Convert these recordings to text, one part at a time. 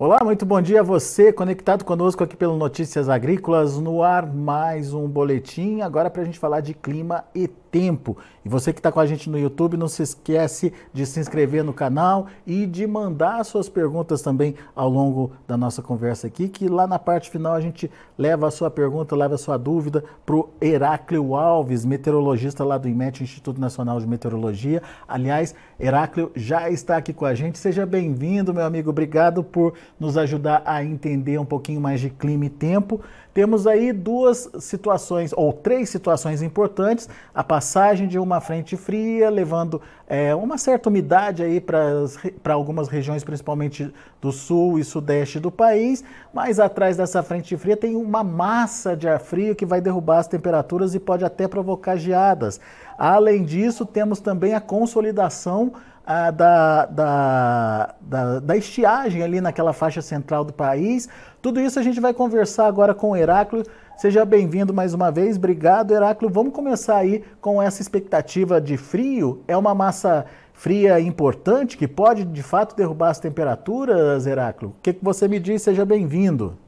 Olá, muito bom dia a você, conectado conosco aqui pelo Notícias Agrícolas, no ar mais um boletim, agora para a gente falar de clima e tempo. E você que está com a gente no YouTube, não se esquece de se inscrever no canal e de mandar suas perguntas também ao longo da nossa conversa aqui, que lá na parte final a gente leva a sua pergunta, leva a sua dúvida para o Heráclio Alves, meteorologista lá do IMET, Instituto Nacional de Meteorologia. Aliás, Heráclio já está aqui com a gente. Seja bem-vindo, meu amigo. Obrigado por nos ajudar a entender um pouquinho mais de clima e tempo. Temos aí duas situações, ou três situações importantes: a passagem de uma frente fria, levando é, uma certa umidade aí para algumas regiões, principalmente do sul e sudeste do país. Mas atrás dessa frente fria tem uma massa de ar frio que vai derrubar as temperaturas e pode até provocar geadas. Além disso, temos também a consolidação ah, da, da, da, da, estiagem ali naquela faixa central do país. Tudo isso a gente vai conversar agora com o Heráclio. Seja bem-vindo mais uma vez. Obrigado, Heráclio. Vamos começar aí com essa expectativa de frio. É uma massa fria importante que pode, de fato, derrubar as temperaturas, Heráclio? O que, que você me diz? Seja bem-vindo.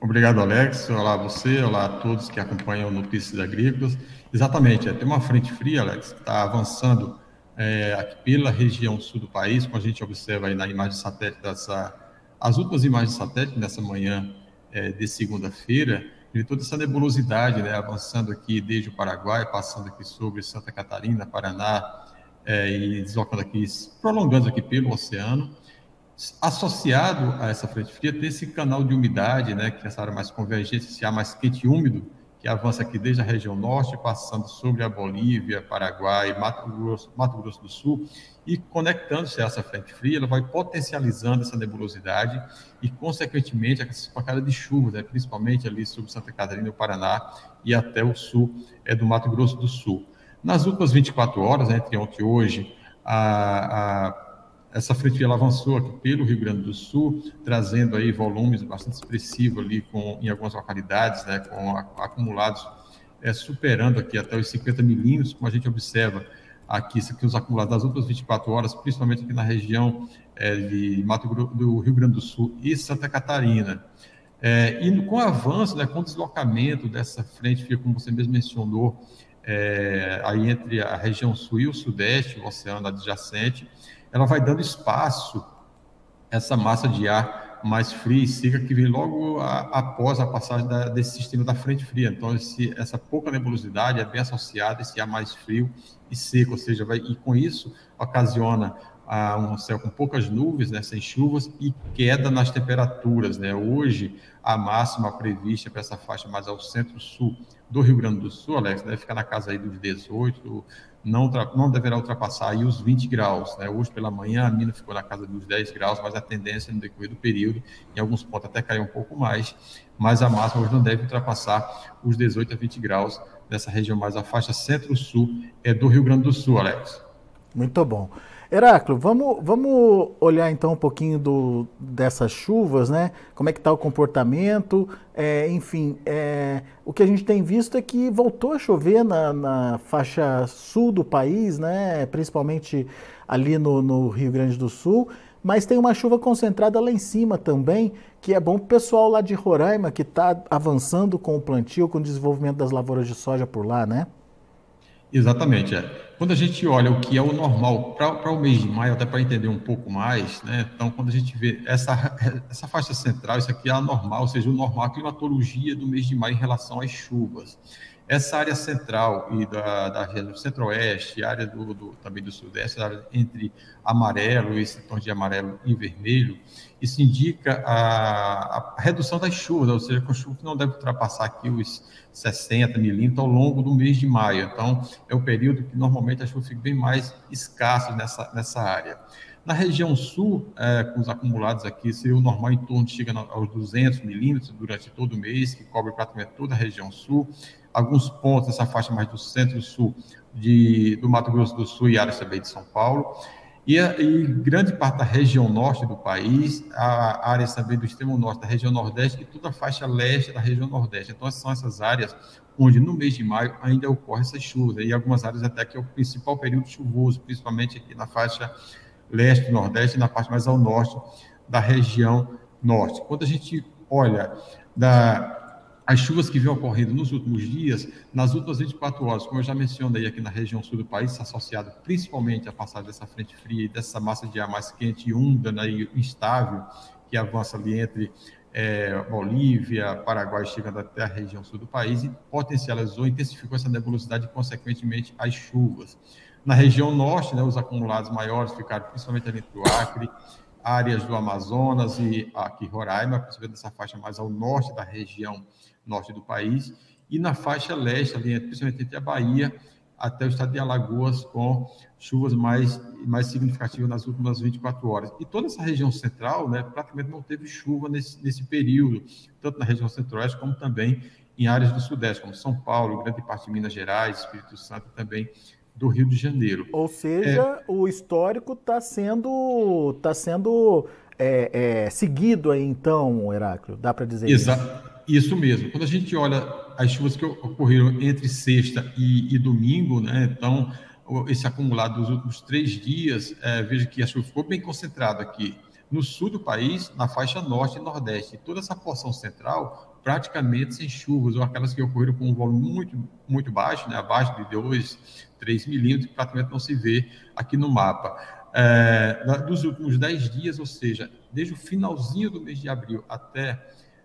Obrigado, Alex. Olá a você, olá a todos que acompanham Notícias Agrícolas. Exatamente, é, tem uma frente fria, Alex, que está avançando é, pela região sul do país, como a gente observa aí na imagem satélite dessa, as últimas imagens satélite nessa manhã é, de segunda-feira, de toda essa nebulosidade, né, avançando aqui desde o Paraguai, passando aqui sobre Santa Catarina, Paraná, é, e deslocando aqui, prolongando aqui pelo oceano, associado a essa frente fria, tem esse canal de umidade, né, que é essa área mais convergente, esse ar mais quente e úmido, que avança aqui desde a região norte, passando sobre a Bolívia, Paraguai, Mato Grosso, Mato Grosso do Sul, e conectando-se a essa frente fria, ela vai potencializando essa nebulosidade e, consequentemente, essas pancadas de chuva, né, principalmente ali sobre Santa Catarina e Paraná e até o sul é, do Mato Grosso do Sul. Nas últimas 24 horas, né, entre ontem e hoje, a, a essa frente ela avançou aqui pelo Rio Grande do Sul, trazendo aí volumes bastante expressivos ali com, em algumas localidades, né, com acumulados é, superando aqui até os 50 milímetros, como a gente observa aqui, aqui os acumulados das últimas 24 horas, principalmente aqui na região é, de Mato Grosso, do Rio Grande do Sul e Santa Catarina. É, e com o avanço, né, com o deslocamento dessa frente, como você mesmo mencionou, é, aí entre a região sul e o sudeste, o oceano adjacente, ela vai dando espaço essa massa de ar mais fria e seca que vem logo a, após a passagem da, desse sistema da frente fria. Então, esse, essa pouca nebulosidade é bem associada a esse ar mais frio e seco, ou seja, vai, e com isso ocasiona ah, um céu com poucas nuvens, né, sem chuvas e queda nas temperaturas. Né? Hoje, a máxima prevista para essa faixa mais ao centro-sul do Rio Grande do Sul, Alex, deve ficar na casa aí dos 18, não, não deverá ultrapassar aí os 20 graus. Né? Hoje pela manhã a mina ficou na casa dos 10 graus, mas a tendência no decorrer do período, em alguns pontos até cair um pouco mais, mas a máxima hoje não deve ultrapassar os 18 a 20 graus nessa região mais a faixa centro-sul é do Rio Grande do Sul, Alex. Muito bom. Heráclio, vamos, vamos olhar então um pouquinho do, dessas chuvas, né? Como é que está o comportamento? É, enfim, é, o que a gente tem visto é que voltou a chover na, na faixa sul do país, né? Principalmente ali no, no, Rio Grande do Sul, mas tem uma chuva concentrada lá em cima também, que é bom para o pessoal lá de Roraima que está avançando com o plantio, com o desenvolvimento das lavouras de soja por lá, né? Exatamente. É. Quando a gente olha o que é o normal para o mês de maio, até para entender um pouco mais, né? Então, quando a gente vê essa, essa faixa central, isso aqui é a normal, ou seja, o normal, a climatologia do mês de maio em relação às chuvas. Essa área central e da, da região centro-oeste, área do, do, também do sudeste, área entre amarelo, esse tom de amarelo e vermelho, isso indica a, a redução das chuvas, ou seja, com chuva que não deve ultrapassar aqui os 60 milímetros ao longo do mês de maio. Então, é o período que normalmente a chuva fica bem mais escassa nessa, nessa área. Na região sul, é, com os acumulados aqui, seria o normal em torno chega aos 200 milímetros durante todo o mês, que cobre praticamente toda a região sul. Alguns pontos dessa faixa mais do centro-sul do Mato Grosso do Sul e áreas também de São Paulo. E, e, grande parte da região norte do país, a áreas também do extremo norte da região nordeste e toda a faixa leste da região nordeste. Então, são essas áreas onde no mês de maio ainda ocorre essa chuva, e algumas áreas até que é o principal período chuvoso, principalmente aqui na faixa leste, nordeste e na parte mais ao norte da região norte. Quando a gente olha da, as chuvas que vêm ocorrendo nos últimos dias, nas últimas 24 horas, como eu já mencionei aqui na região sul do país, associado principalmente à passagem dessa frente fria e dessa massa de ar mais quente e úmida né, e instável, que avança ali entre é, Bolívia, Paraguai, chegando até a região sul do país, e potencializou, intensificou essa nebulosidade e, consequentemente, as chuvas. Na região norte, né, os acumulados maiores ficaram principalmente ali entre o Acre, áreas do Amazonas e aqui Roraima, principalmente nessa faixa mais ao norte da região norte do país, e na faixa leste, ali, principalmente entre a Bahia até o estado de Alagoas, com chuvas mais, mais significativas nas últimas 24 horas. E toda essa região central, né, praticamente não teve chuva nesse, nesse período, tanto na região centro-oeste como também em áreas do sudeste, como São Paulo, grande parte de Minas Gerais, Espírito Santo e também do Rio de Janeiro. Ou seja, é... o histórico está sendo, tá sendo é, é, seguido aí, então, Heráclio, dá para dizer Exa isso? Isso mesmo. Quando a gente olha as chuvas que ocorreram entre sexta e, e domingo, né? Então, esse acumulado dos últimos três dias, é, veja que a chuva ficou bem concentrada aqui no sul do país, na faixa norte e nordeste. E toda essa porção central, praticamente sem chuvas, ou aquelas que ocorreram com um volume muito, muito baixo, né? abaixo de 2, 3 milímetros, praticamente não se vê aqui no mapa. É, dos últimos 10 dias, ou seja, desde o finalzinho do mês de abril até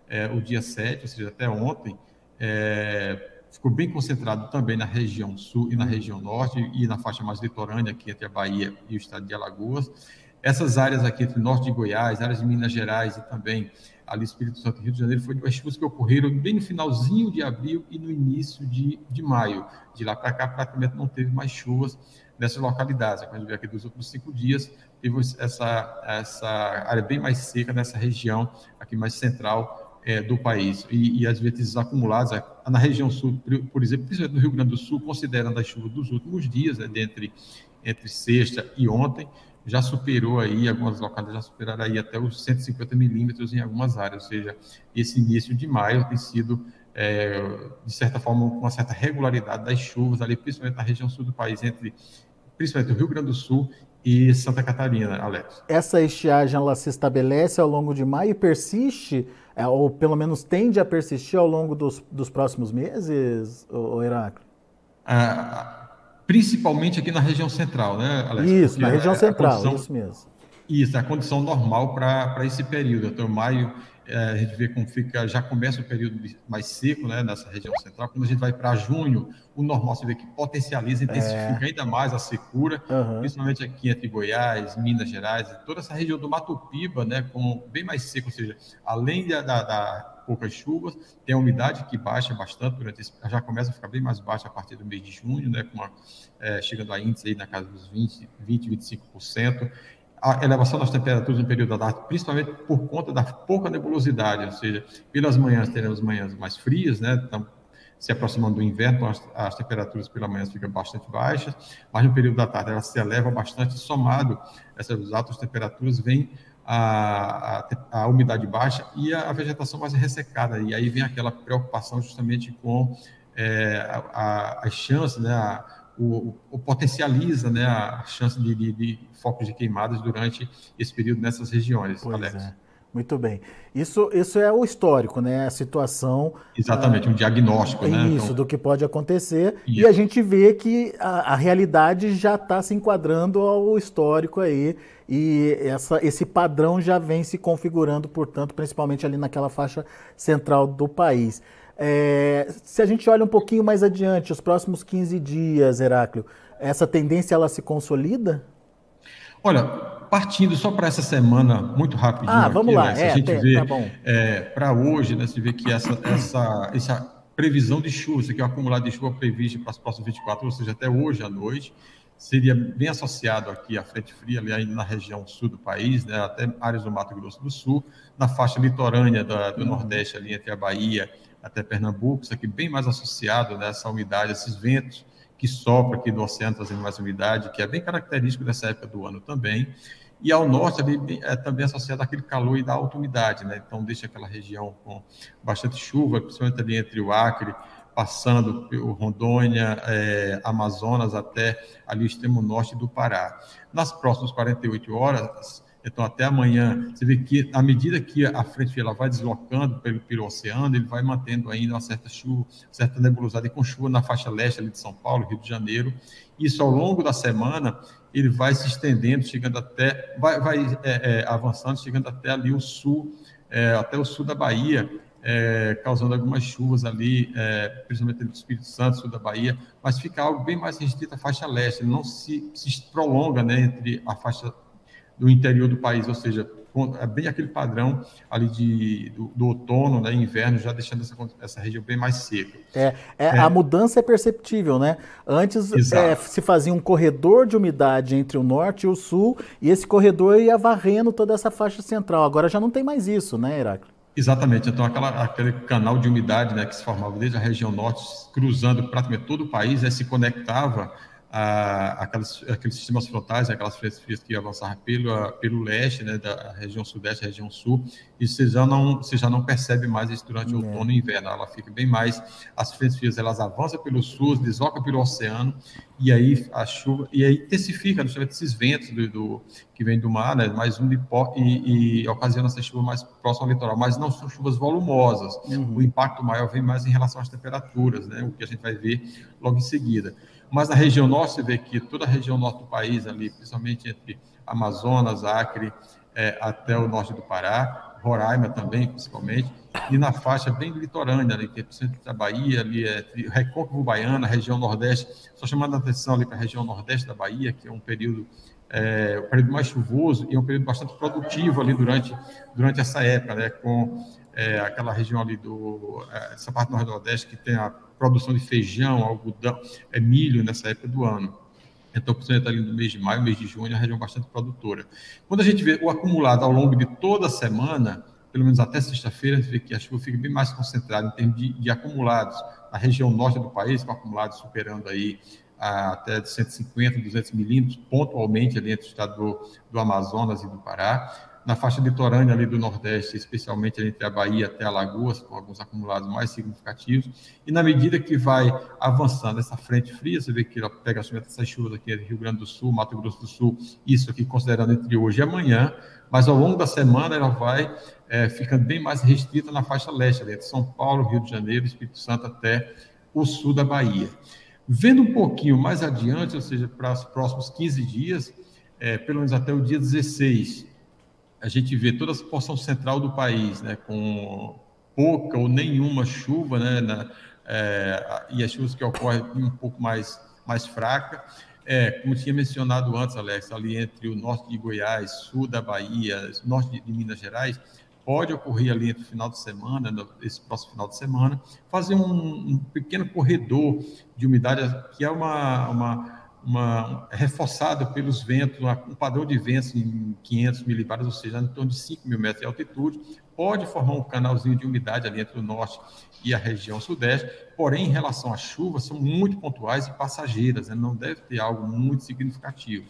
é, o dia 7, ou seja, até ontem, é, ficou bem concentrado também na região sul e na região norte e na faixa mais litorânea aqui entre a Bahia e o estado de Alagoas. Essas áreas aqui entre o norte de Goiás, áreas de Minas Gerais e também ali Espírito Santo e Rio de Janeiro, foram as chuvas que ocorreram bem no finalzinho de abril e no início de, de maio. De lá para cá, praticamente não teve mais chuvas nessas localidades. Quando a gente vê aqui dos últimos cinco dias, teve essa, essa área bem mais seca nessa região aqui mais central é, do país. E, e, as vezes acumuladas na região sul, por exemplo, principalmente no Rio Grande do Sul, considerando as chuvas dos últimos dias, né, entre, entre sexta e ontem, já superou aí, algumas localidades já superaram aí até os 150 milímetros em algumas áreas, ou seja, esse início de maio tem sido, é, de certa forma, com uma certa regularidade das chuvas ali, principalmente na região sul do país, entre principalmente o Rio Grande do Sul e Santa Catarina, Alex. Essa estiagem ela se estabelece ao longo de maio e persiste é, ou pelo menos tende a persistir ao longo dos, dos próximos meses, o Heráclio? Ah, principalmente aqui na região central, né, Alex? Isso, na região central, condição, isso mesmo. Isso, é a condição normal para esse período. Então, maio, a gente vê como fica, já começa o período mais seco, né, nessa região central. Quando a gente vai para junho, o normal você vê que potencializa, intensifica é. ainda mais a secura, uhum. principalmente aqui entre Goiás, Minas Gerais, toda essa região do Mato Piba, né, com bem mais seco, ou seja, além da, da, da poucas chuvas, tem a umidade que baixa bastante durante esse, já começa a ficar bem mais baixa a partir do mês de junho, né, com é, chegando a índice aí na casa dos 20, 20 25% a elevação das temperaturas no período da tarde, principalmente por conta da pouca nebulosidade, ou seja, pelas manhãs teremos manhãs mais frias, né? Então, se aproximando do inverno, as, as, temperaturas pela manhã ficam bastante baixas, mas no período da tarde ela se eleva bastante, somado essas altas temperaturas, vem a, a, a umidade baixa e a, a, vegetação mais ressecada, e aí vem aquela preocupação justamente com é, as chances, né? O, o, potencializa né, a chance de, de, de, focos de queimadas durante esse período nessas regiões, pois Alex. É. Muito bem. Isso, isso é o histórico, né? A situação. Exatamente, ah, um diagnóstico, né? Isso, então, do que pode acontecer. Isso. E a gente vê que a, a realidade já está se enquadrando ao histórico aí. E essa, esse padrão já vem se configurando, portanto, principalmente ali naquela faixa central do país. É, se a gente olha um pouquinho mais adiante, os próximos 15 dias, Heráclio, essa tendência ela se consolida? Olha, partindo só para essa semana, muito rapidinho. Ah, vamos aqui, lá. Né, é, a gente vê tá é, para hoje, né, se vê que essa, essa, essa previsão de chuva, isso aqui é o acumulado de chuva previsto para as próximas 24 horas, ou seja, até hoje à noite, seria bem associado aqui à frente fria, ali na região sul do país, né, até áreas do Mato Grosso do Sul, na faixa litorânea da, do Nordeste, ali entre a Bahia até Pernambuco, isso aqui bem mais associado nessa né, umidade, esses ventos que sopram aqui do oceano trazendo mais umidade, que é bem característico dessa época do ano também. E ao norte ali, é também associado àquele calor e da alta umidade, né? Então deixa aquela região com bastante chuva, principalmente ali entre o Acre, passando pelo Rondônia, é, Amazonas até ali o extremo norte do Pará. Nas próximas 48 horas, Então, até amanhã, você vê que, à medida que a frente fria vai deslocando pelo, pelo oceano, ele vai mantendo ainda uma certa chuva, certa nebulosidade com chuva na faixa leste ali de São Paulo, Rio de Janeiro. Isso, ao longo da semana, ele vai se estendendo, chegando até, vai, vai é, é, avançando, chegando até ali o sul, é, até o sul da Bahia, é, causando algumas chuvas ali, é, principalmente no Espírito Santo, sul da Bahia, mas fica algo bem mais restrito à faixa leste, ele não se, se prolonga né, entre a faixa do interior do país, ou seja, é bem aquele padrão ali de, do, do outono, né, inverno, já deixando essa, essa região bem mais seca. É, é, é. A mudança é perceptível, né? Antes é, se fazia um corredor de umidade entre o norte e o sul, e esse corredor ia varrendo toda essa faixa central. Agora já não tem mais isso, né, Heráclito? Exatamente. Então, aquela, aquele canal de umidade né, que se formava desde a região norte, cruzando praticamente todo o país, né, se conectava a, aquelas, aqueles sistemas frontais, aquelas frentes frias que avançavam pelo, pelo leste, né, da região sudeste, região sul, e você já não, você já não percebe mais isso durante o é. outono e inverno, ela fica bem mais, as frentes frias elas avançam pelo sul, deslocam pelo oceano, e aí a chuva, e aí intensifica justamente esses ventos do, do que vem do mar, né, mais um de pó, e, e ocasiona essa chuva mais próxima ao litoral, mas não são chuvas volumosas, uhum. o impacto maior vem mais em relação às temperaturas, né, o que a gente vai ver logo em seguida. Mas na região norte, você vê que toda a região norte do país, ali, principalmente entre Amazonas, Acre, é, até o norte do Pará, Roraima também, principalmente, e na faixa bem litorânea, ali, que é centro da Bahia, ali é Recôncavo Baiana, região nordeste, só chamando a atenção ali para a região nordeste da Bahia, que é um período é, um período mais chuvoso e um período bastante produtivo ali durante, durante essa época, né, com é, aquela região ali do é, essa parte do nordeste que tem a produção de feijão, algodão, é milho nessa época do ano. Então, principalmente ali no mês de maio, mês de junho, é uma região bastante produtora. Quando a gente vê o acumulado ao longo de toda a semana, pelo menos até sexta-feira, a gente vê que a chuva fica bem mais concentrada em termos de, de acumulados. Na região norte do país, com acumulados superando aí a, até de 150, 200 milímetros, pontualmente ali entre o estado do, do Amazonas e do Pará na faixa litorânea ali do Nordeste, especialmente entre a Bahia até Alagoas, com alguns acumulados mais significativos. E na medida que vai avançando essa frente fria, você vê que ela pega essas chuvas aqui do Rio Grande do Sul, Mato Grosso do Sul, isso aqui considerando entre hoje e amanhã, mas ao longo da semana ela vai é, ficando bem mais restrita na faixa leste, ali, de São Paulo, Rio de Janeiro, Espírito Santo até o sul da Bahia. Vendo um pouquinho mais adiante, ou seja, para os próximos 15 dias, é, pelo menos até o dia 16, a gente vê toda essa porção central do país, né, com pouca ou nenhuma chuva, né, na, é, e as chuvas que ocorrem um pouco mais, mais fraca. É, como tinha mencionado antes, Alex, ali entre o norte de Goiás, sul da Bahia, norte de, de Minas Gerais, pode ocorrer ali entre o final de semana, esse próximo final de semana, fazer um, um pequeno corredor de umidade, que é uma, uma uma, reforçado pelos ventos, um padrão de ventos em 500 milibares, ou seja, em torno de 5 mil metros de altitude, pode formar um canalzinho de umidade ali entre o norte e a região sudeste, porém, em relação às chuvas, são muito pontuais e passageiras, né? não deve ter algo muito significativo.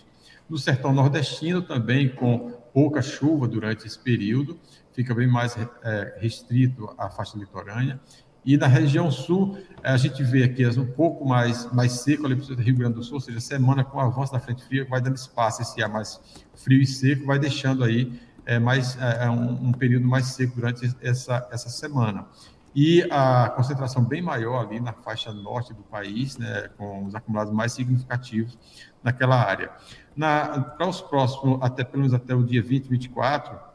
No sertão nordestino, também com pouca chuva durante esse período, fica bem mais é, restrito à faixa litorânea, e na região sul, a gente vê aqui um pouco mais, mais seco ali para o Rio Grande do Sul, ou seja, semana com o avanço da frente fria, vai dando espaço, esse ar mais frio e seco, vai deixando aí é, mais, é, um, um, período mais seco durante essa, essa semana. E a concentração bem maior ali na faixa norte do país, né, com os acumulados mais significativos naquela área. Na, para os próximos, até pelo menos até o dia 20, 24,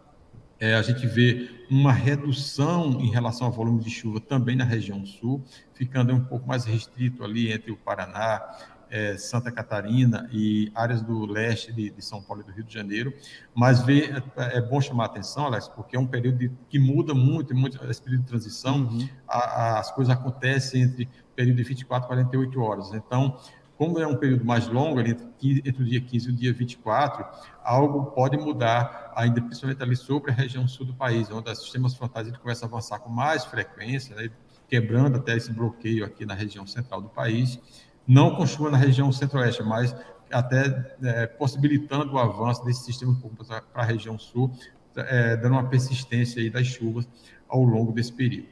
é, a gente vê uma redução em relação ao volume de chuva também na região sul, ficando um pouco mais restrito ali entre o Paraná, é, Santa Catarina e áreas do leste de, de, São Paulo e do Rio de Janeiro, mas vê, é, é bom chamar a atenção, Alex, porque é um período de, que muda muito, muito esse período de transição, uhum. a, a, as coisas acontecem entre período de 24 e 48 horas, então como é um período mais longo, entre, o dia 15 e o dia 24, algo pode mudar, ainda principalmente ali sobre a região sul do país, onde os sistemas frontais começam a avançar com mais frequência, né, quebrando até esse bloqueio aqui na região central do país, não com chuva na região centro-oeste, mas até é, possibilitando o avanço desse sistema para a região sul, é, dando uma persistência aí das chuvas ao longo desse período.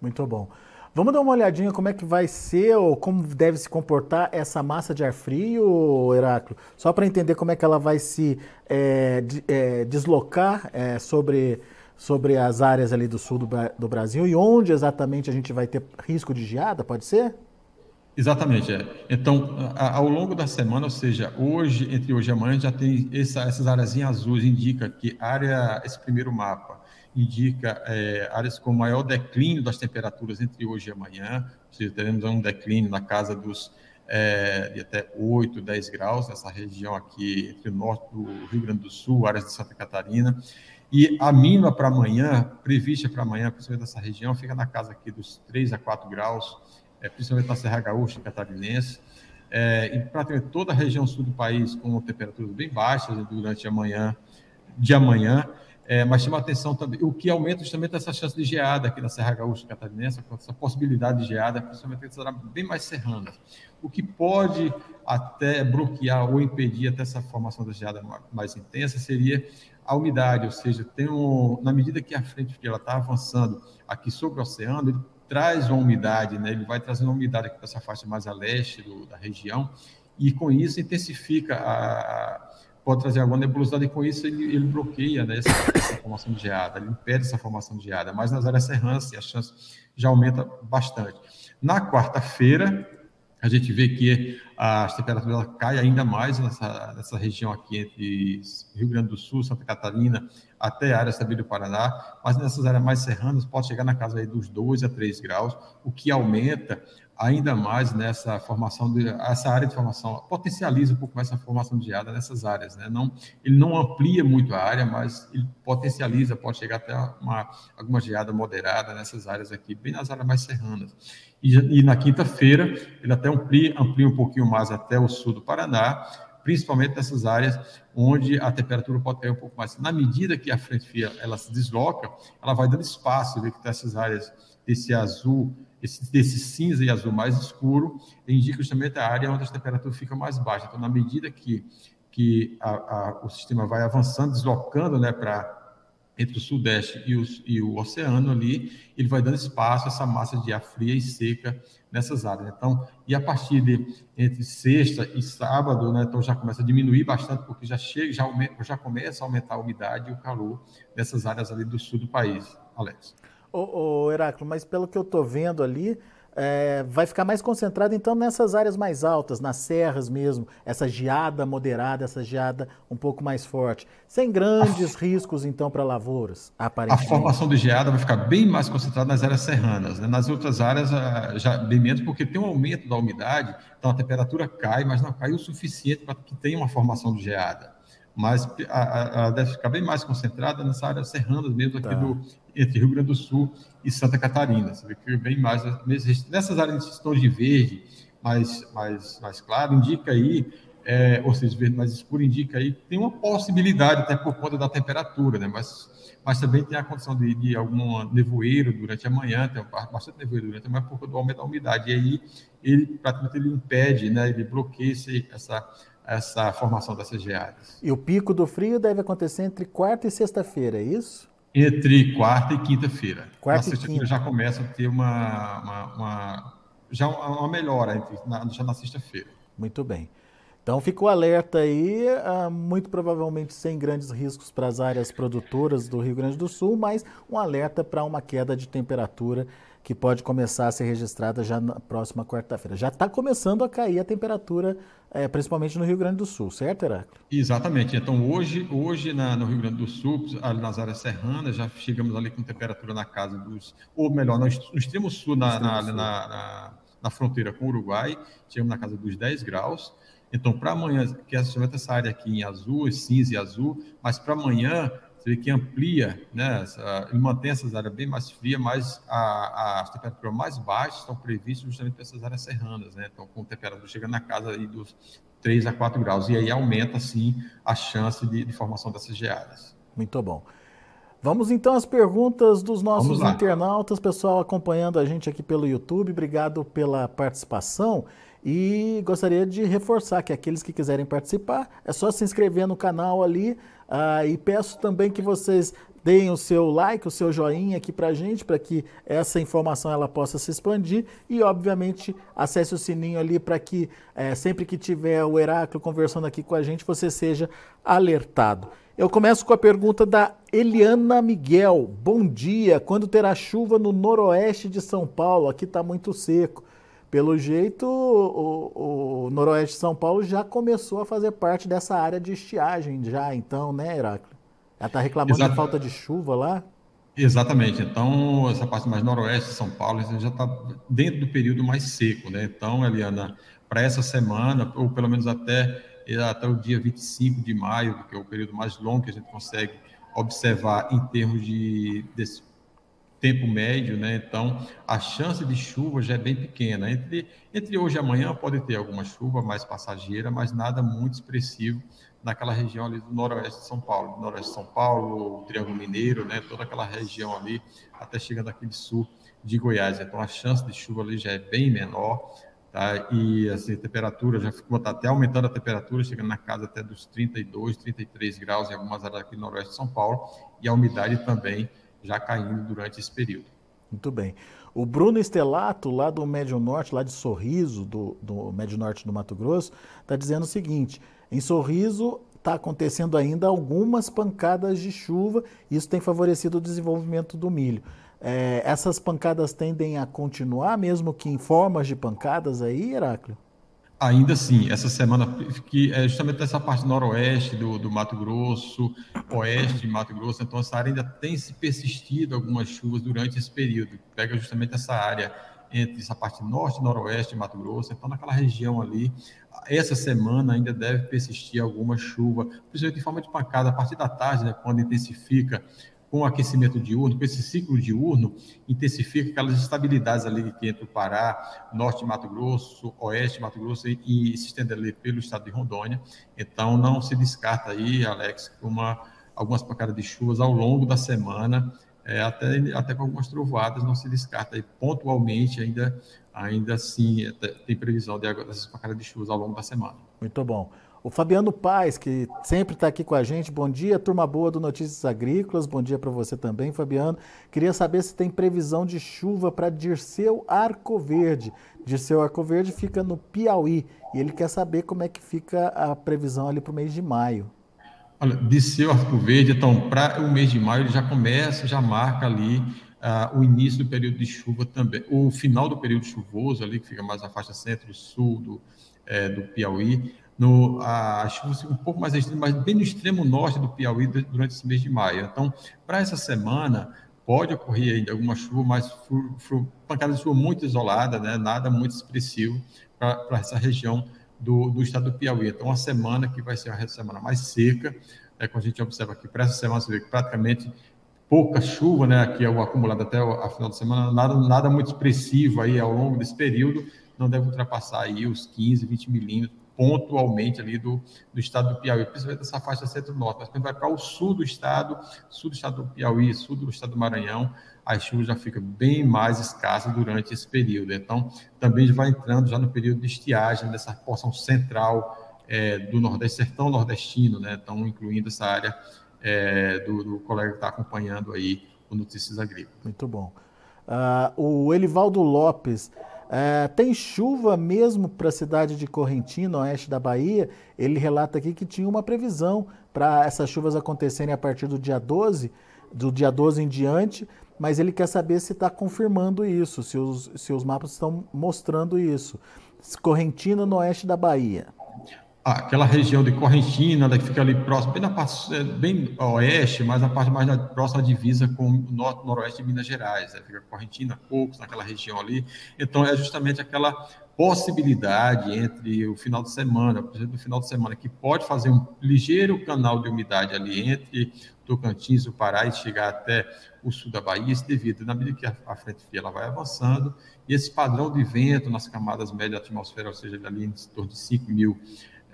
Muito bom. Vamos dar uma olhadinha como é que vai ser ou como deve se comportar essa massa de ar frio, Heráclio? Só para entender como é que ela vai se é, de, é, deslocar é, sobre, sobre as áreas ali do sul do, do Brasil e onde exatamente a gente vai ter risco de geada, pode ser? Exatamente, é. Então, ao longo da semana, ou seja, hoje, entre hoje e amanhã, já tem essa, essas áreas azuis, indica que área, esse primeiro mapa, indica é, áreas com maior declínio das temperaturas entre hoje e amanhã, ou seja, teremos um declínio na casa dos é, de até 8, 10 graus, nessa região aqui entre o norte do Rio Grande do Sul, áreas de Santa Catarina, e a mínima para amanhã, prevista para amanhã, principalmente nessa região, fica na casa aqui dos 3 a 4 graus, é, principalmente na Serra Gaúcha Catarinense, é, e praticamente toda a região sul do país com temperaturas bem baixas durante a manhã, de amanhã, é, mas chama atenção também, o que aumenta justamente essa chance de geada aqui na Serra Gaúcha Catarinense, essa possibilidade de geada, principalmente áreas bem mais serranas, o que pode até bloquear ou impedir até essa formação da geada mais intensa seria a umidade, ou seja, tem um, na medida que a frente fria está avançando aqui sobre o oceano, ele traz uma umidade, né? ele vai trazendo uma umidade aqui para essa faixa mais a leste do, da região, e com isso intensifica a, pode trazer alguma nebulosidade e com isso ele, ele bloqueia né, essa, essa, formação de geada, ele impede essa formação de geada, mas nas áreas serranas a chance já aumenta bastante. Na quarta-feira, a gente vê que as temperaturas caem ainda mais nessa, nessa região aqui entre Rio Grande do Sul, Santa Catarina, até a área também do Paraná, mas nessas áreas mais serranas pode chegar na casa dos 2 a 3 graus, o que aumenta ainda mais nessa formação de essa área de formação potencializa um pouco mais essa formação de geada nessas áreas, né? Não, ele não amplia muito a área, mas ele potencializa, pode chegar até uma alguma geada moderada nessas áreas aqui, bem nas áreas mais serranas. E, e na quinta-feira ele até amplia, amplia um pouquinho mais até o sul do Paraná, principalmente nessas áreas onde a temperatura pode cair um pouco mais. Na medida que a frente fria ela se desloca, ela vai dando espaço, vê que tem essas áreas desse azul esse, desse cinza e azul mais escuro, indica justamente a área onde a temperatura fica mais baixa. Então, na medida que, que a, a, o sistema vai avançando, deslocando né, para entre o sudeste e, os, e, o oceano ali, ele vai dando espaço a essa massa de ar fria e seca nessas áreas. Então, e a partir de entre sexta e sábado, né, então já começa a diminuir bastante, porque já chega, já, aumenta, já começa a aumentar a umidade e o calor nessas áreas ali do sul do país, Alex. Ô, ô Heráclito, mas pelo que eu estou vendo ali, é, vai ficar mais concentrado então nessas áreas mais altas, nas serras mesmo, essa geada moderada, essa geada um pouco mais forte, sem grandes a, riscos então para lavouras, aparentemente. A formação de geada vai ficar bem mais concentrada nas áreas serranas, né? nas outras áreas ah, já bem menos, porque tem um aumento da umidade, então a temperatura cai, mas não cai o suficiente para que tenha uma formação de geada mas a, a, a, deve ficar bem mais concentrada nessa área serrana mesmo aqui tá. do entre Rio Grande do Sul e Santa Catarina. Você vê que bem mais nessas áreas de tons de verde mais mais mais claro indica aí é, ou seja, verde mais escuro indica aí que tem uma possibilidade até por conta da temperatura, né? Mas mas também tem a condição de, de algum nevoeiro durante a manhã, tem bastante nevoeiro durante a manhã por conta do aumento da umidade. E aí ele praticamente ele impede, né? Ele bloqueia essa essa formação dessas geadas. E o pico do frio deve acontecer entre quarta e sexta-feira, é isso? Entre quarta e quinta-feira. Quarta na sexta-feira já começa a ter uma, uma, uma já uma melhora entre, na, já na sexta-feira. Muito bem. Então fica o alerta aí, uh, muito provavelmente sem grandes riscos para as áreas produtoras do Rio Grande do Sul, mas um alerta para uma queda de temperatura que pode começar a ser registrada já na próxima quarta-feira. Já está começando a cair a temperatura, é, principalmente no Rio Grande do Sul, certo, Heráclito? Exatamente. Então, hoje, hoje na, no Rio Grande do Sul, nas áreas serranas, já chegamos ali com temperatura na casa dos. Ou melhor, no, no extremo sul, na, extremo na, sul. na, na, fronteira com o Uruguai, chegamos na casa dos 10 graus. Então, para amanhã, que é essa área aqui em azul, cinza e azul, mas para amanhã você vê que amplia, né, essa, ele mantém essas áreas bem mais frias, mas a, as temperaturas mais baixas estão previstas justamente para essas áreas serranas, né, então com temperatura chegando na casa aí dos 3 a 4 graus, e aí aumenta, sim, a chance de, de formação dessas geadas. Muito bom. Vamos então às perguntas dos nossos internautas, pessoal acompanhando a gente aqui pelo YouTube. Obrigado pela participação. E gostaria de reforçar que aqueles que quiserem participar, é só se inscrever no canal ali. Ah, e peço também que vocês deem o seu like, o seu joinha aqui para gente, para que essa informação ela possa se expandir e, obviamente, acesse o sininho ali para que é, sempre que tiver o Heráclito conversando aqui com a gente, você seja alertado. Eu começo com a pergunta da Eliana Miguel. Bom dia. Quando terá chuva no noroeste de São Paulo? Aqui está muito seco. Pelo jeito, o, o, noroeste de São Paulo já começou a fazer parte dessa área de estiagem, já então, né, Heráclito? Ela está reclamando Exato. de falta de chuva lá? Exatamente. Então, essa parte mais noroeste de São Paulo já está dentro do período mais seco, né? Então, Eliana, para essa semana, ou pelo menos até, até o dia 25 de maio, que é o período mais longo que a gente consegue observar em termos de desse tempo médio, né? Então, a chance de chuva já é bem pequena. Entre, entre hoje e amanhã pode ter alguma chuva mais passageira, mas nada muito expressivo naquela região ali do noroeste de São Paulo, noroeste de São Paulo, Triângulo Mineiro, né, toda aquela região ali, até chegando aqui de sul de Goiás. Então a chance de chuva ali já é bem menor, tá? E assim, a temperatura já ficou tá até aumentando a temperatura, chegando na casa até dos 32, 33 graus em algumas áreas aqui no noroeste de São Paulo, e a umidade também já caindo durante esse período. Muito bem. O Bruno Estelato, lá do Médio Norte, lá de Sorriso, do, do Médio Norte do Mato Grosso, está dizendo o seguinte: em Sorriso está acontecendo ainda algumas pancadas de chuva, isso tem favorecido o desenvolvimento do milho. É, essas pancadas tendem a continuar, mesmo que em formas de pancadas aí, Heráclio? Ainda sim, essa semana, que é justamente essa parte noroeste do, do Mato Grosso, oeste de Mato Grosso, então essa área ainda tem se persistido algumas chuvas durante esse período. Pega justamente essa área entre essa parte norte e noroeste de Mato Grosso, então naquela região ali, essa semana ainda deve persistir alguma chuva, principalmente em forma de pancada, a partir da tarde, né, quando intensifica com o aquecimento diurno, com esse ciclo diurno, intensifica aquelas estabilidades ali que entre o Pará, norte de Mato Grosso, oeste de Mato Grosso e, e se estende ali pelo estado de Rondônia. Então, não se descarta aí, Alex, uma, algumas pancadas de chuvas ao longo da semana, é, até, até com algumas trovoadas, não se descarta aí pontualmente ainda, ainda assim, tem previsão de dessas pancadas de chuvas ao longo da semana. Muito bom. O Fabiano Paz, que sempre está aqui com a gente, bom dia, turma boa do Notícias Agrícolas, bom dia para você também, Fabiano. Queria saber se tem previsão de chuva para Dirceu Arco Verde. Dirceu Arco Verde fica no Piauí e ele quer saber como é que fica a previsão ali para o mês de maio. Olha, Disseu Arco Verde, então, para o mês de maio, ele já começa, já marca ali uh, o início do período de chuva também, o final do período chuvoso ali, que fica mais na faixa centro-sul do, é, do Piauí, no, a um pouco mais extrema, mas bem no extremo norte do Piauí durante esse mês de maio. Então, para essa semana, pode ocorrer ainda alguma chuva, mas pancada de chuva muito isolada, né? nada muito expressivo para essa região do, do estado do Piauí. Então, uma semana que vai ser a semana mais seca, é, quando a gente observa aqui, para essa semana, você vê que praticamente pouca chuva, né, aqui é o acumulado até a final de semana, nada, nada muito expressivo aí ao longo desse período, não deve ultrapassar aí os 15, 20 milímetros pontualmente ali do, do estado do Piauí, principalmente dessa faixa centro-norte, mas quando vai para o sul do estado, sul do estado do Piauí, sul do estado do Maranhão, as chuvas já ficam bem mais escassas durante esse período. Então, também vai entrando já no período de estiagem dessa porção central é, do Nordeste, sertão nordestino, né? Então, incluindo essa área é, do, do, colega que está acompanhando aí o Notícias Agrícolas. Muito bom. Uh, o Elivaldo Lopes é, tem chuva mesmo para a cidade de Correntina, oeste da Bahia. Ele relata aqui que tinha uma previsão para essas chuvas acontecerem a partir do dia 12, do dia 12 em diante, mas ele quer saber se está confirmando isso, se os, se os mapas estão mostrando isso. Correntina, no oeste da Bahia aquela região de Correntina, que fica ali próximo, bem na parte é, bem oeste, mas na parte mais próxima à divisa com o norte, noroeste de Minas Gerais, né? fica Correntina, Cocos, naquela região ali. Então é justamente aquela possibilidade entre o final de semana, por exemplo, no final de semana, que pode fazer um ligeiro canal de umidade ali entre Tocantins, o Pará e chegar até o sul da Bahia, isso devido, na medida que a frente fria ela vai avançando, e esse padrão de vento nas camadas médias da atmosfera, ou seja, ali em torno de 5 mil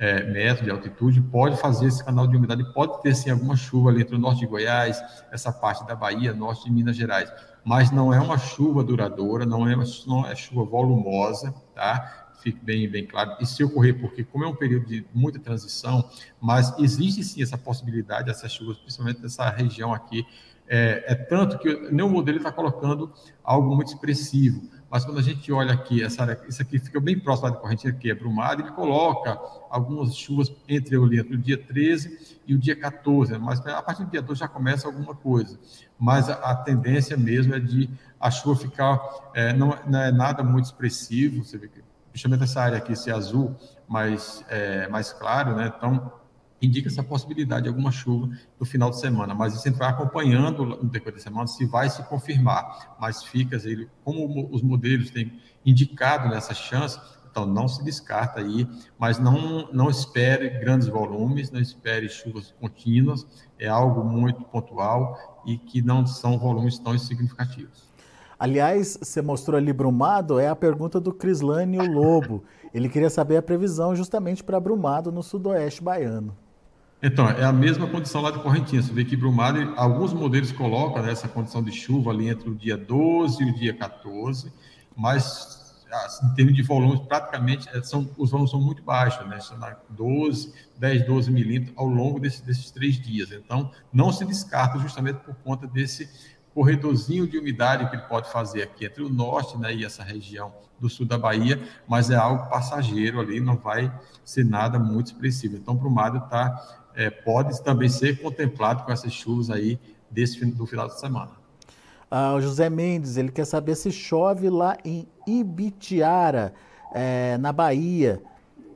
é, metros de altitude, pode fazer esse canal de umidade, pode ter sim alguma chuva ali entre o norte de Goiás, essa parte da Bahia, norte de Minas Gerais, mas não é uma chuva duradoura, não é, uma, não é chuva volumosa, tá? fique bem, bem claro. E se ocorrer, porque como é um período de muita transição, mas existe sim essa possibilidade dessas chuvas, principalmente nessa região aqui, é, é tanto que nenhum modelo está colocando algo muito expressivo. Mas quando a gente olha aqui, essa área, isso aqui fica bem próximo da corrente aqui, é brumado, ele coloca algumas chuvas entre, entre o dia 13 e o dia 14, mas a partir do dia 12 já começa alguma coisa. Mas a, a tendência mesmo é de a chuva ficar, é, não, não, é nada muito expressivo, você vê que, principalmente essa área aqui, esse azul mais, é, mais claro, né? Então, indica essa possibilidade de alguma chuva no final de semana, mas isso a gente vai acompanhando no decorrer da semana se vai se confirmar, mas fica, como os modelos têm indicado nessa chance, então não se descarta aí, mas não, não espere grandes volumes, não espere chuvas contínuas, é algo muito pontual e que não são volumes tão significativos. Aliás, você mostrou ali Brumado, é a pergunta do Crislânio Lobo. Ele queria saber a previsão justamente para Brumado no sudoeste baiano. Então, é a mesma condição lá de Correntinha. Você vê que Brumado, alguns modelos colocam né, essa condição de chuva ali entre o dia 12 e o dia 14, mas em termos de volumes, praticamente é, são, os volumes são muito baixos, né? São 12, 10, 12 milímetros ao longo desse, desses três dias. Então, não se descarta justamente por conta desse corredorzinho de umidade que ele pode fazer aqui entre o norte né, e essa região do sul da Bahia, mas é algo passageiro ali, não vai ser nada muito expressivo. Então, Brumado está é, pode também ser contemplado com essas chuvas aí desse do final de semana. Ah, o José Mendes, ele quer saber se chove lá em Ibitiara, é, na Bahia.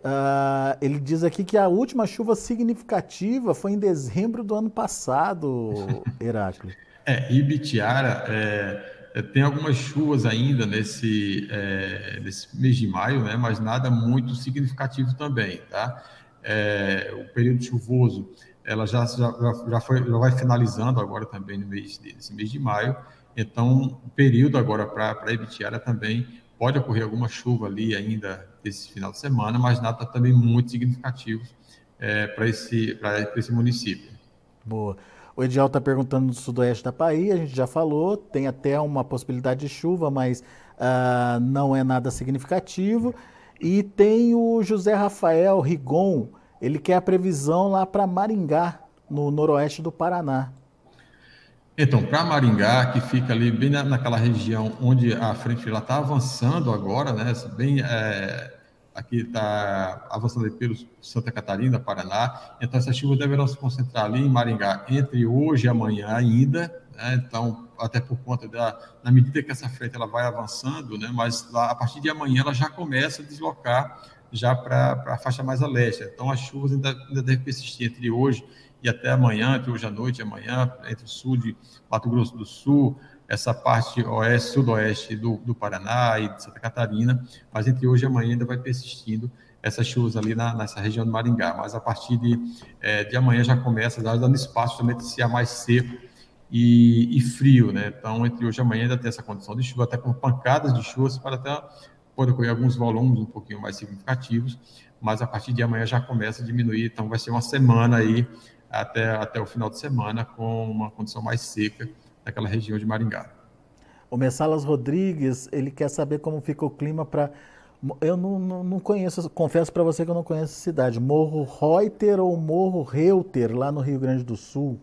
Ah, ele diz aqui que a última chuva significativa foi em dezembro do ano passado, Heráclito. é, Ibitiara é, é, tem algumas chuvas ainda nesse, é, nesse mês de maio, né, mas nada muito significativo também, tá? É, o período chuvoso ela já, já, já, foi, já vai finalizando agora também no mês, nesse mês de maio, então o período agora para Ibitiara também pode ocorrer alguma chuva ali ainda esse final de semana, mas nada também muito significativo é, para esse, esse município. Boa. O Edial está perguntando do sudoeste da Bahia, a gente já falou, tem até uma possibilidade de chuva, mas uh, não é nada significativo. E tem o José Rafael Rigon, ele quer a previsão lá para Maringá, no noroeste do Paraná. Então, para Maringá, que fica ali bem na, naquela região onde a frente está avançando agora, né? Bem, é, aqui está avançando pelo Santa Catarina, Paraná. Então, essas chuvas deverão se concentrar ali em Maringá entre hoje e amanhã ainda. Né? Então, até por conta da, na medida que essa frente ela vai avançando, né? Mas lá, a partir de amanhã ela já começa a deslocar já para a faixa mais a leste. Então, as chuvas ainda, ainda devem persistir entre hoje e até amanhã, entre hoje à noite e amanhã, entre o sul de Mato Grosso do Sul, essa parte oeste, sudoeste do, do Paraná e de Santa Catarina, mas entre hoje e amanhã ainda vai persistindo essas chuvas ali na, nessa região do Maringá. Mas a partir de, é, de amanhã já começa, dando espaço também de ser mais seco e, e, frio, né? Então, entre hoje e amanhã ainda tem essa condição de chuva, até com pancadas de chuvas para até pode ocorrer alguns volumes um pouquinho mais significativos, mas a partir de amanhã já começa a diminuir, então vai ser uma semana aí até, até o final de semana com uma condição mais seca naquela região de Maringá. O Messalas Rodrigues, ele quer saber como fica o clima para eu não, não, não, conheço, confesso para você que eu não conheço a cidade. Morro Reuter ou Morro Reuter, lá no Rio Grande do Sul?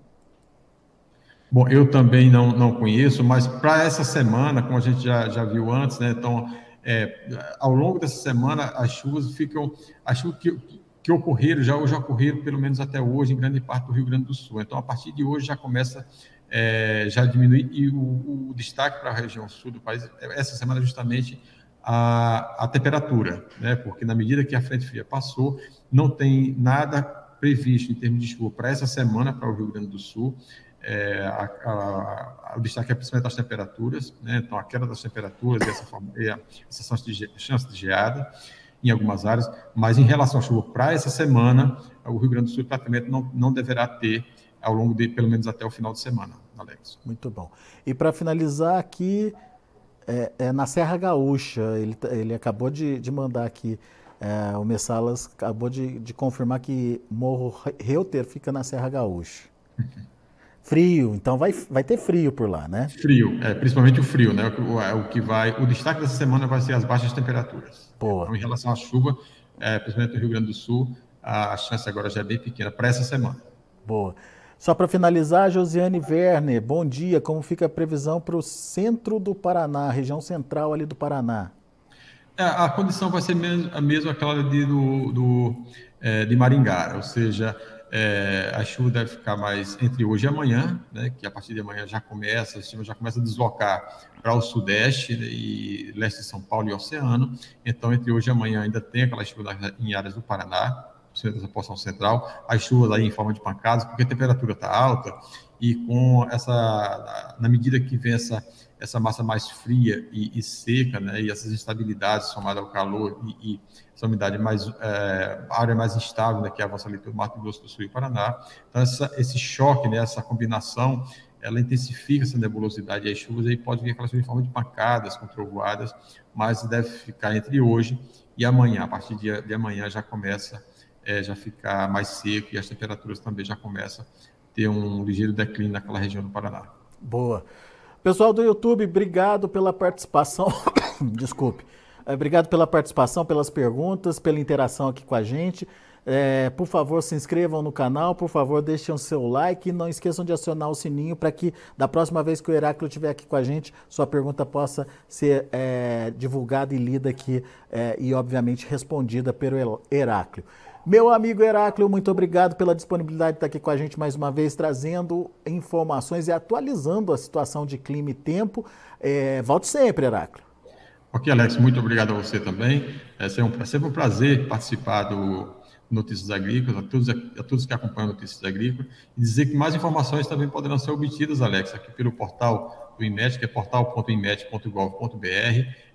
Bom, eu também não, não conheço, mas para essa semana, como a gente já, já viu antes, né, então é, ao longo dessa semana, as chuvas ficam. As chuvas que, que ocorreram, já, já ocorreram pelo menos até hoje, em grande parte do Rio Grande do Sul. Então, a partir de hoje, já começa é, já diminuir. E o, o destaque para a região sul do país, essa semana, justamente a, a temperatura, né? porque na medida que a frente fria passou, não tem nada previsto em termos de chuva para essa semana para o Rio Grande do Sul é, a, a, o destaque é principalmente as temperaturas, né? então a queda das temperaturas e essa, forma, e essa chance, de, chance de geada em algumas áreas, mas em relação à chuva para essa semana, o Rio Grande do Sul praticamente não, não deverá ter ao longo de pelo menos até o final de semana, Alex. Muito bom. E para finalizar aqui, é, é, na Serra Gaúcha, ele, ele acabou de, de mandar aqui, é, o Messalas acabou de, de confirmar que Morro Reuter fica na Serra Gaúcha. Frio, então vai, vai ter frio por lá, né? Frio, é, principalmente o frio, né? O, o, o, que vai, o destaque dessa semana vai ser as baixas temperaturas. Boa. Então, em relação à chuva, é, principalmente no Rio Grande do Sul, a, a chance agora já é bem pequena para essa semana. Boa. Só para finalizar, Josiane Werner, bom dia. Como fica a previsão para o centro do Paraná, região central ali do Paraná? É, a condição vai ser a mesma aquela de, do, do é, de Maringá, ou seja, é, a chuva deve ficar mais entre hoje e amanhã, né, que a partir de amanhã já começa, a estima já começa a deslocar para o sudeste né, e leste de São Paulo e Oceano. Então, entre hoje e amanhã ainda tem aquela chuva em áreas do Paraná, dessa porção central, as chuvas aí em forma de pancadas, porque a temperatura está alta e com essa, na medida que vem essa, essa massa mais fria e, e seca, né, e essas instabilidades somadas ao calor e, e essa umidade mais, é, a área mais instável, né, que avança ali pelo Mato Grosso do Sul e Paraná, então essa, esse choque, né, essa combinação, ela intensifica essa nebulosidade e as chuvas aí pode vir aquelas chuvas em forma de pancadas, com trovoadas, mas deve ficar entre hoje e amanhã, a partir de, de amanhã já começa é, já ficar mais seco e as temperaturas também já começam a ter um ligeiro declínio naquela região do Paraná. Boa. Pessoal do YouTube, obrigado pela participação. Desculpe. É, obrigado pela participação, pelas perguntas, pela interação aqui com a gente. É, por favor, se inscrevam no canal, por favor, deixem o seu like e não esqueçam de acionar o sininho para que da próxima vez que o Heráclito estiver aqui com a gente, sua pergunta possa ser é, divulgada e lida aqui é, e, obviamente, respondida pelo Heráclito. Meu amigo Heráclio, muito obrigado pela disponibilidade de estar aqui com a gente mais uma vez, trazendo informações e atualizando a situação de clima e tempo. É, volte sempre, Heráclio. Ok, Alex, muito obrigado a você também. É sempre um, um prazer participar do Notícias Agrícolas, a todos, a todos que acompanham Notícias Agrícolas, e dizer que mais informações também poderão ser obtidas, Alex, aqui pelo portal do IMET, que é portal.imet.gov.br,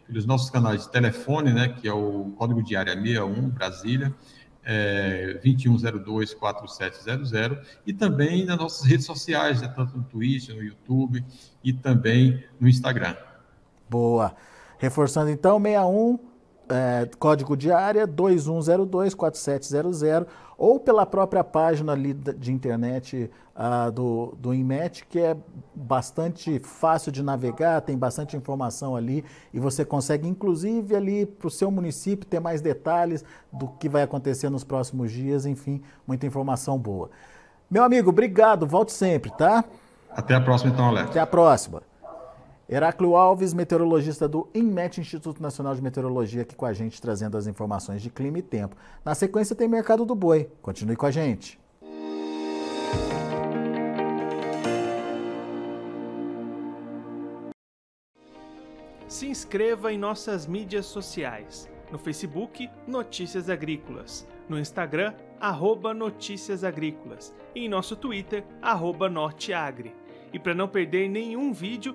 pelos nossos canais de telefone, né, que é o código de área 61, Brasília, é, 2102-4700 e também nas nossas redes sociais, né, tanto no Twitter, no YouTube e também no Instagram. Boa. Reforçando então, 61 é, código de área 2102-4700 ou pela própria página ali de internet uh, do, do INMET, que é bastante fácil de navegar, tem bastante informação ali e você consegue, inclusive, ali para o seu município ter mais detalhes do que vai acontecer nos próximos dias, enfim, muita informação boa. Meu amigo, obrigado, volte sempre, tá? Até a próxima então, Alex. Até a próxima. Heráclio Alves, meteorologista do INMET, Instituto Nacional de Meteorologia, aqui com a gente, trazendo as informações de clima e tempo. Na sequência tem Mercado do Boi. Continue com a gente. Se inscreva em nossas mídias sociais. No Facebook, Notícias Agrícolas. No Instagram, arroba Notícias Agrícolas. E em nosso Twitter, arroba Norteagri. E para não perder nenhum vídeo,